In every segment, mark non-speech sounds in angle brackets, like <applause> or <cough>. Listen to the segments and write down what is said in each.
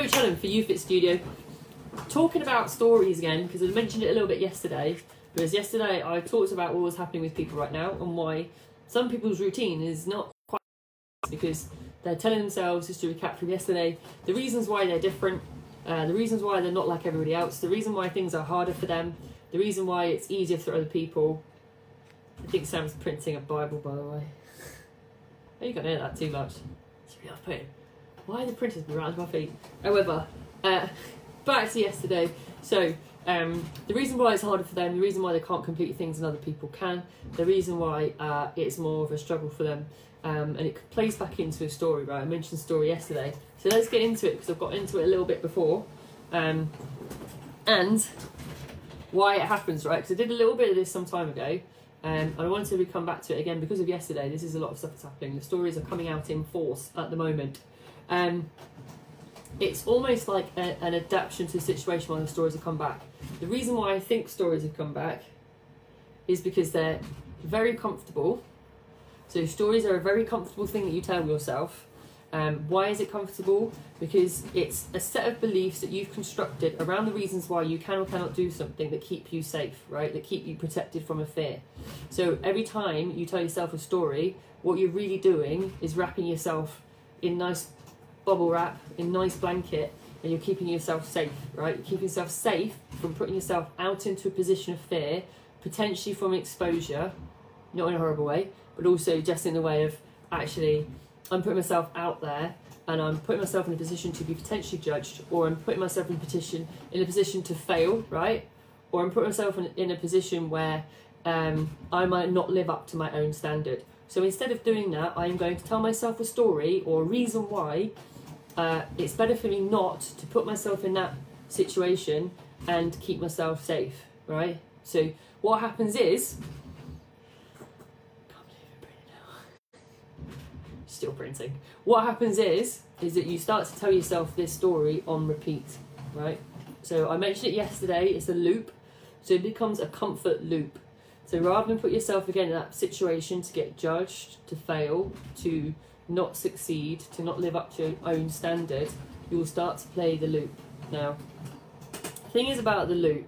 Coach Helen for YouFit Studio. Talking about stories again, because I mentioned it a little bit yesterday. Because yesterday I talked about what was happening with people right now and why some people's routine is not quite because they're telling themselves, just to recap from yesterday, the reasons why they're different, uh, the reasons why they're not like everybody else, the reason why things are harder for them, the reason why it's easier for other people. I think Sam's printing a Bible, by the way. Oh, you can't hear that too much. It's really off putting. Why the printers be around my feet? However, uh, back to yesterday. So, um, the reason why it's harder for them, the reason why they can't complete things and other people can, the reason why uh, it's more of a struggle for them, um, and it plays back into a story, right? I mentioned story yesterday. So let's get into it because I've got into it a little bit before. Um, and why it happens, right? Because I did a little bit of this some time ago. Um, and I wanted to come back to it again because of yesterday. This is a lot of stuff that's happening. The stories are coming out in force at the moment. Um, it's almost like a, an adaptation to the situation why the stories have come back. The reason why I think stories have come back is because they're very comfortable. So stories are a very comfortable thing that you tell yourself. Um, why is it comfortable? Because it's a set of beliefs that you've constructed around the reasons why you can or cannot do something that keep you safe, right? That keep you protected from a fear. So every time you tell yourself a story, what you're really doing is wrapping yourself in nice bubble wrap, in nice blanket, and you're keeping yourself safe, right? You're keeping yourself safe from putting yourself out into a position of fear, potentially from exposure, not in a horrible way, but also just in the way of actually I'm putting myself out there and I'm putting myself in a position to be potentially judged, or I'm putting myself in a position in a position to fail, right? Or I'm putting myself in, in a position where um, I might not live up to my own standard. So instead of doing that, I am going to tell myself a story or a reason why uh, it's better for me not to put myself in that situation and keep myself safe, right? So what happens is still printing. What happens is, is that you start to tell yourself this story on repeat, right? So I mentioned it yesterday, it's a loop. So it becomes a comfort loop. So rather than put yourself again in that situation to get judged, to fail, to not succeed, to not live up to your own standard, you will start to play the loop. Now, the thing is about the loop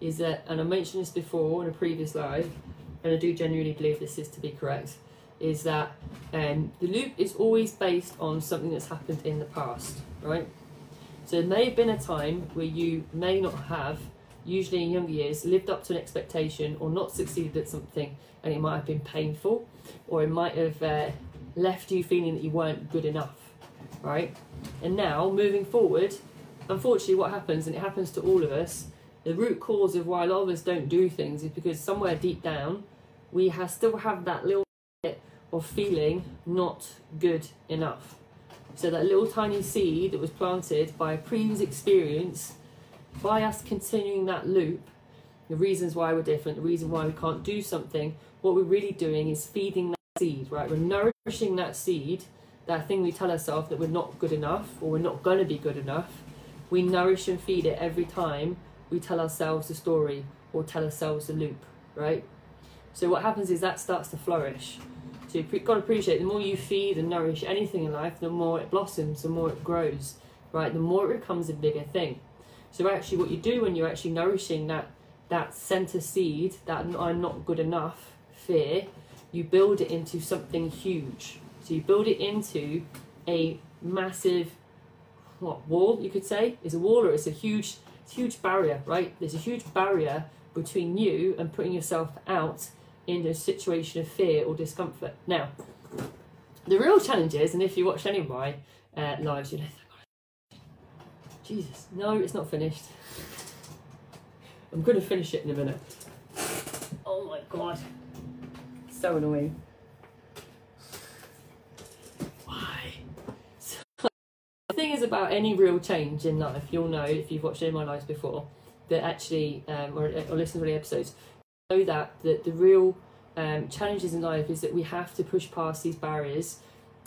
is that, and I mentioned this before in a previous live, and I do genuinely believe this is to be correct, is that um, the loop is always based on something that's happened in the past, right? So there may have been a time where you may not have, usually in younger years, lived up to an expectation or not succeeded at something, and it might have been painful, or it might have uh, left you feeling that you weren't good enough, right? And now, moving forward, unfortunately, what happens, and it happens to all of us, the root cause of why a lot of us don't do things is because somewhere deep down, we have, still have that little bit of feeling not good enough. So that little tiny seed that was planted by a previous experience, by us continuing that loop, the reasons why we're different, the reason why we can't do something, what we're really doing is feeding that seed, right? We're nourishing that seed, that thing we tell ourselves that we're not good enough or we're not going to be good enough. We nourish and feed it every time we tell ourselves a story or tell ourselves a loop, right? So what happens is that starts to flourish. So you've got to appreciate the more you feed and nourish anything in life, the more it blossoms, the more it grows, right? The more it becomes a bigger thing. So actually, what you do when you're actually nourishing that that center seed, that I'm not good enough fear, you build it into something huge. So you build it into a massive what wall you could say is a wall or it's a huge huge barrier, right? There's a huge barrier between you and putting yourself out in a situation of fear or discomfort. Now, the real challenge is, and if you watch any of my uh, lives, you know, Jesus, no, it's not finished. I'm going to finish it in a minute. Oh my god, so annoying. Why? So, the thing is about any real change in life, you'll know if you've watched any of my lives before, that actually, um, or, or listened to any episodes, know that the, the real um, challenges in life is that we have to push past these barriers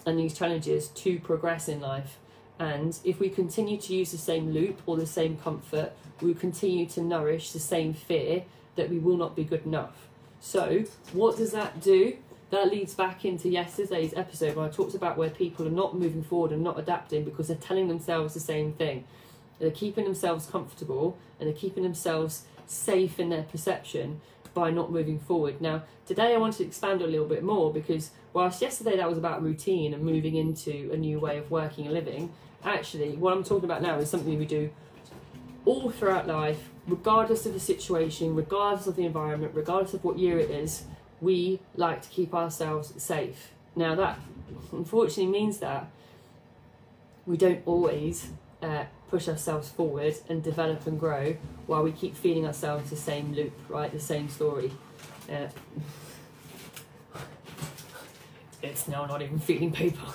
and these challenges to progress in life. And if we continue to use the same loop or the same comfort, we will continue to nourish the same fear that we will not be good enough. So, what does that do? that leads back into yesterday's episode where I talked about where people are not moving forward and not adapting because they're telling themselves the same thing. They're keeping themselves comfortable and they're keeping themselves safe in their perception by not moving forward. Now, today I want to expand a little bit more because whilst yesterday that was about routine and moving into a new way of working and living, actually, what I'm talking about now is something we do all throughout life, regardless of the situation, regardless of the environment, regardless of what year it is, we like to keep ourselves safe. Now, that unfortunately means that we don't always uh, push ourselves forward and develop and grow while we keep feeding ourselves the same loop, right? The same story. Uh, it's now not even feeding people.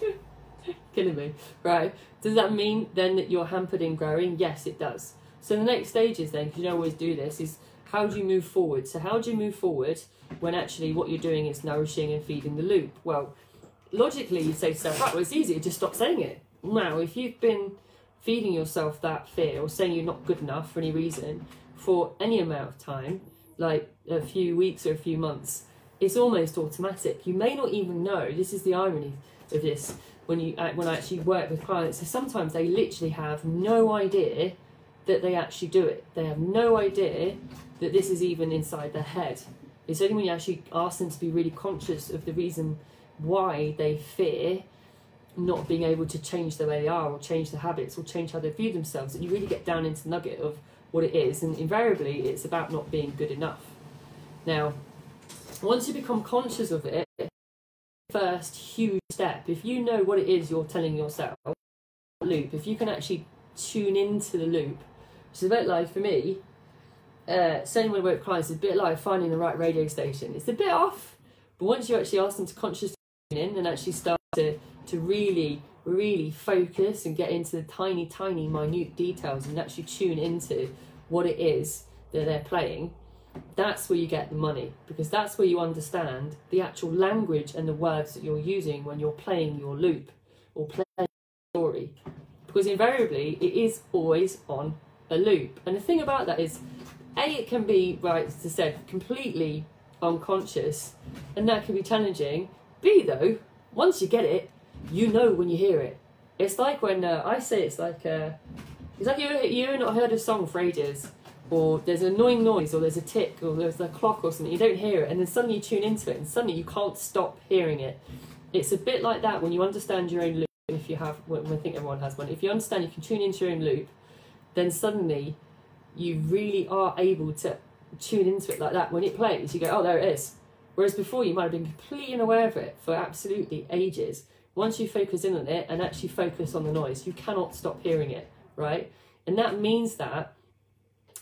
<laughs> Killing me, right? Does that mean then that you're hampered in growing? Yes, it does. So the next stage is then, because you don't always do this, is how do you move forward? So how do you move forward when actually what you're doing is nourishing and feeding the loop? Well, logically you say to yourself, right, well it's easier, just stop saying it. Now, if you've been feeding yourself that fear or saying you're not good enough for any reason for any amount of time, like a few weeks or a few months, it's almost automatic. You may not even know. This is the irony of this when you uh, when I actually work with clients. So sometimes they literally have no idea that they actually do it. They have no idea that this is even inside their head. It's only when you actually ask them to be really conscious of the reason why they fear not being able to change the way they are or change the habits or change how they view themselves that you really get down into the nugget of what it is and invariably it's about not being good enough now once you become conscious of it first huge step if you know what it is you're telling yourself loop if you can actually tune into the loop is a bit like for me uh, saying when I work clients it's a bit like finding the right radio station it's a bit off but once you actually ask them to consciously tune in and actually start to to really, really focus and get into the tiny, tiny, minute details and actually tune into what it is that they're playing, that's where you get the money because that's where you understand the actual language and the words that you're using when you're playing your loop or playing the story. Because invariably, it is always on a loop. And the thing about that is, A, it can be, right, as I said, completely unconscious, and that can be challenging. B, though, once you get it, you know when you hear it. It's like when uh, I say it's like uh, it's like you you not heard a song for ages, or there's an annoying noise, or there's a tick, or there's a clock or something. You don't hear it, and then suddenly you tune into it, and suddenly you can't stop hearing it. It's a bit like that when you understand your own loop. If you have, well, I think everyone has one. If you understand, you can tune into your own loop. Then suddenly, you really are able to tune into it like that. When it plays, you go, "Oh, there it is." Whereas before, you might have been completely unaware of it for absolutely ages once you focus in on it and actually focus on the noise, you cannot stop hearing it, right? And that means that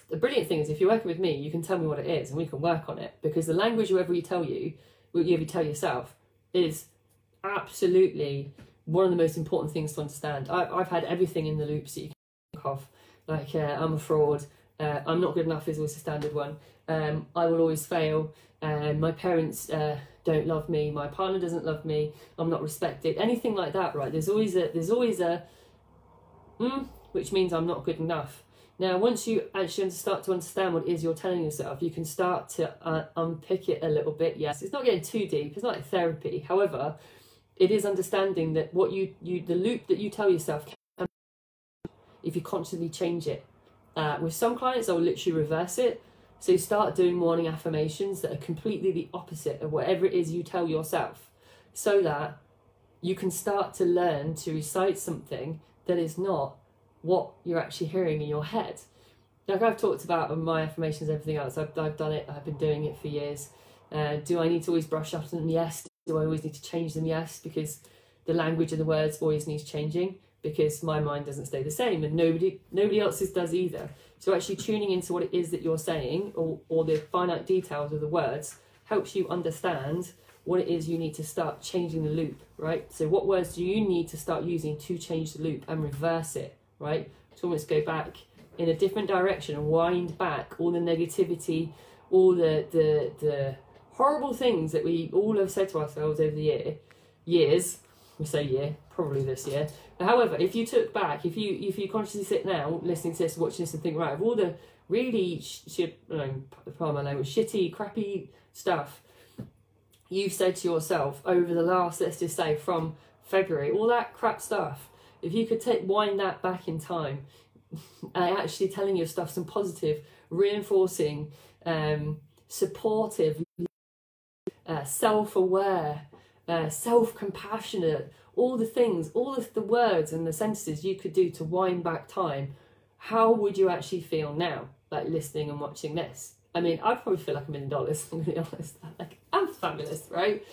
the brilliant thing is if you're working with me, you can tell me what it is and we can work on it because the language whoever you tell you, whatever you tell yourself, is absolutely one of the most important things to understand. I, have had everything in the loops that you can think of, like uh, I'm a fraud, uh, I'm not good enough is always a standard one. Um, I will always fail. Um, my parents uh, don't love me, my partner doesn't love me, I'm not respected, anything like that, right? There's always a there's always a mm, which means I'm not good enough. Now, once you actually start to understand what it is you're telling yourself, you can start to uh, unpick it a little bit. Yes, it's not getting too deep. It's not like therapy. However, it is understanding that what you you the loop that you tell yourself if you constantly change it. Uh, with some clients, I will literally reverse it. So you start doing morning affirmations that are completely the opposite of whatever it is you tell yourself, so that you can start to learn to recite something that is not what you're actually hearing in your head. Like I've talked about my affirmations, everything else, I've, I've done it, I've been doing it for years. Uh, do I need to always brush up on them? Yes. Do I always need to change them? Yes, because the language and the words always needs changing because my mind doesn't stay the same and nobody nobody else's does either. So actually tuning into what it is that you're saying or, or the finite details of the words helps you understand what it is you need to start changing the loop, right? So what words do you need to start using to change the loop and reverse it, right? To almost go back in a different direction and wind back all the negativity, all the the the horrible things that we all have said to ourselves over the year, years, we say year, probably this year, However, if you took back, if you if you consciously sit now, listening to this, watching this, and think, right, of all the really, sh- sh- pardon my language, shitty, crappy stuff you've said to yourself over the last, let's just say, from February, all that crap stuff, if you could take wind that back in time <laughs> and actually telling your stuff some positive, reinforcing, um, supportive, uh, self aware, uh, self compassionate, all the things, all of the words and the sentences you could do to wind back time, how would you actually feel now, like listening and watching this? I mean, I'd probably feel like a million dollars, <laughs> I'm gonna be honest. Like, I'm fabulous, right?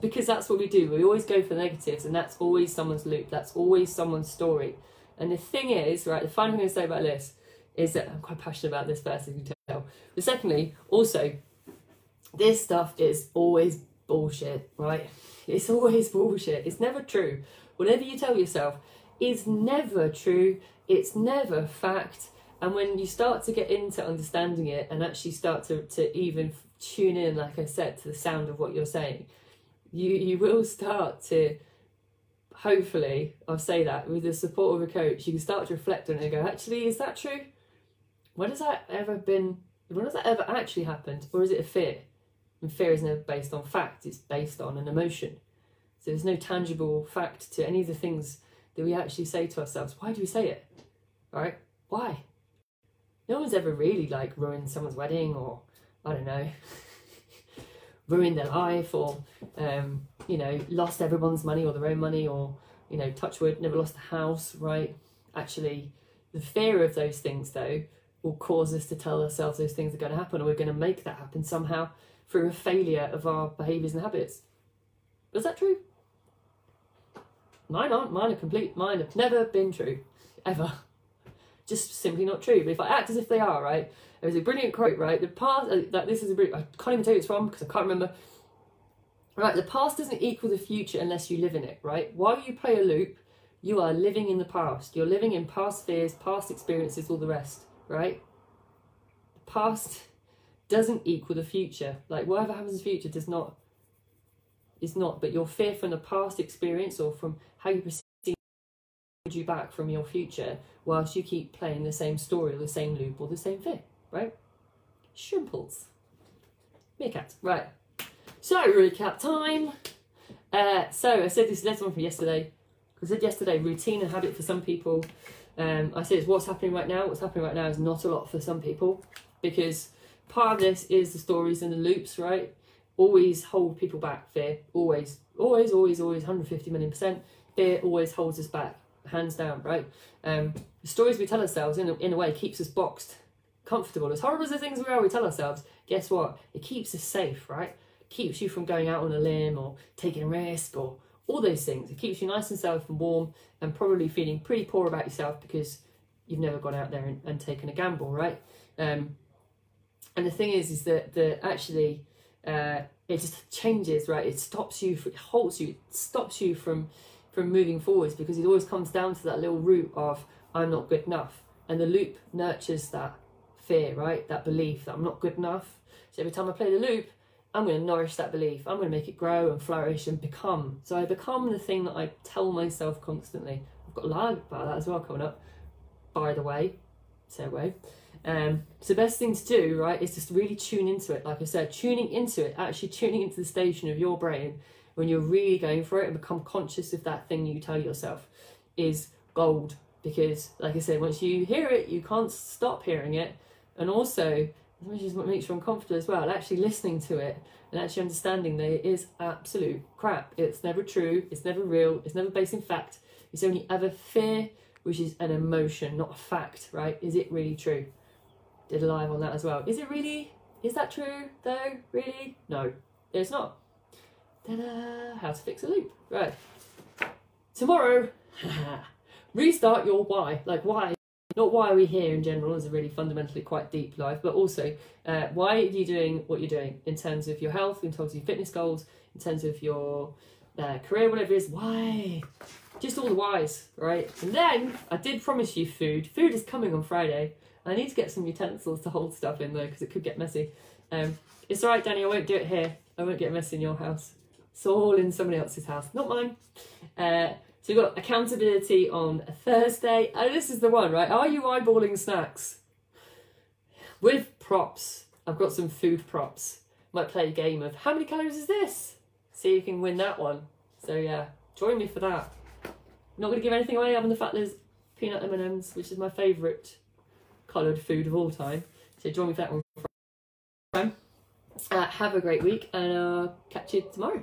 Because that's what we do. We always go for negatives, and that's always someone's loop, that's always someone's story. And the thing is, right, the final thing I'm gonna say about this is that I'm quite passionate about this first, as you can tell. But secondly, also, this stuff is always bullshit, right? It's always bullshit. It's never true. Whatever you tell yourself is never true. It's never fact. And when you start to get into understanding it and actually start to, to even tune in, like I said, to the sound of what you're saying, you, you will start to hopefully, I'll say that with the support of a coach, you can start to reflect on it and go, actually, is that true? When has that ever been, when has that ever actually happened? Or is it a fear? And fear is never based on fact, it's based on an emotion. So there's no tangible fact to any of the things that we actually say to ourselves. Why do we say it? Right? Why? No one's ever really like ruined someone's wedding or, I don't know, <laughs> ruined their life or, um, you know, lost everyone's money or their own money or, you know, touch wood, never lost a house, right? Actually, the fear of those things though will cause us to tell ourselves those things are going to happen or we're going to make that happen somehow through a failure of our behaviours and habits. Is that true? Mine aren't. Mine are complete. Mine have never been true. Ever. <laughs> Just simply not true. But if I act as if they are, right? There's a brilliant quote, right? The past, uh, that this is a brilliant, I can't even tell you it's from because I can't remember. Right, the past doesn't equal the future unless you live in it, right? While you play a loop, you are living in the past. You're living in past fears, past experiences, all the rest, right? The past doesn't equal the future. Like whatever happens in the future does not is not, but your fear from the past experience or from how you perceive you back from your future whilst you keep playing the same story or the same loop or the same fear, right? Shimples. Meerkat. Right. So recap time. Uh, so I said this is one from yesterday. I said yesterday, routine and habit for some people. Um, I said it's what's happening right now. What's happening right now is not a lot for some people because part of this is the stories and the loops, right? Always hold people back, fear. Always, always, always, always, 150 million percent. Fear always holds us back, hands down, right? Um, the stories we tell ourselves, in a, in a way, keeps us boxed, comfortable. As horrible as the things we are, we tell ourselves, guess what? It keeps us safe, right? Keeps you from going out on a limb or taking a risk or all those things. It keeps you nice and safe and warm and probably feeling pretty poor about yourself because you've never gone out there and, and taken a gamble, right? Um, and the thing is, is that the actually uh, it just changes, right? It stops you, it halts you, it stops you from from moving forwards because it always comes down to that little root of I'm not good enough, and the loop nurtures that fear, right? That belief that I'm not good enough. So every time I play the loop, I'm going to nourish that belief. I'm going to make it grow and flourish and become. So I become the thing that I tell myself constantly. I've got a lie about that as well coming up. By the way, segue. Um, so the best thing to do, right, is just really tune into it. Like I said, tuning into it, actually tuning into the station of your brain when you're really going for it and become conscious of that thing you tell yourself is gold. Because, like I said, once you hear it, you can't stop hearing it. And also, which is what makes you uncomfortable as well, actually listening to it and actually understanding that it is absolute crap. It's never true, it's never real, it's never based in fact. It's only ever fear, which is an emotion, not a fact, right? Is it really true? Did a live on that as well. Is it really? Is that true though? Really? No, it's not. Ta-da! How to fix a loop. Right. Tomorrow, <laughs> restart your why. Like why? Not why are we here in general is a really fundamentally quite deep life, but also uh, why are you doing what you're doing in terms of your health, in terms of your fitness goals, in terms of your uh, career, whatever it is. Why? Just all the whys, right? And then I did promise you food. Food is coming on Friday. I need to get some utensils to hold stuff in though, because it could get messy. Um, it's alright, Danny, I won't do it here. I won't get messy in your house. It's all in somebody else's house, not mine. Uh, so we've got accountability on Thursday. Oh, this is the one, right? Are you eyeballing snacks? With props. I've got some food props. Might play a game of how many calories is this? See if you can win that one. So yeah, join me for that. Not going to give anything away other than the fact there's peanut M&Ms, which is my favourite coloured food of all time. So join me for that one. Uh, have a great week and uh, catch you tomorrow.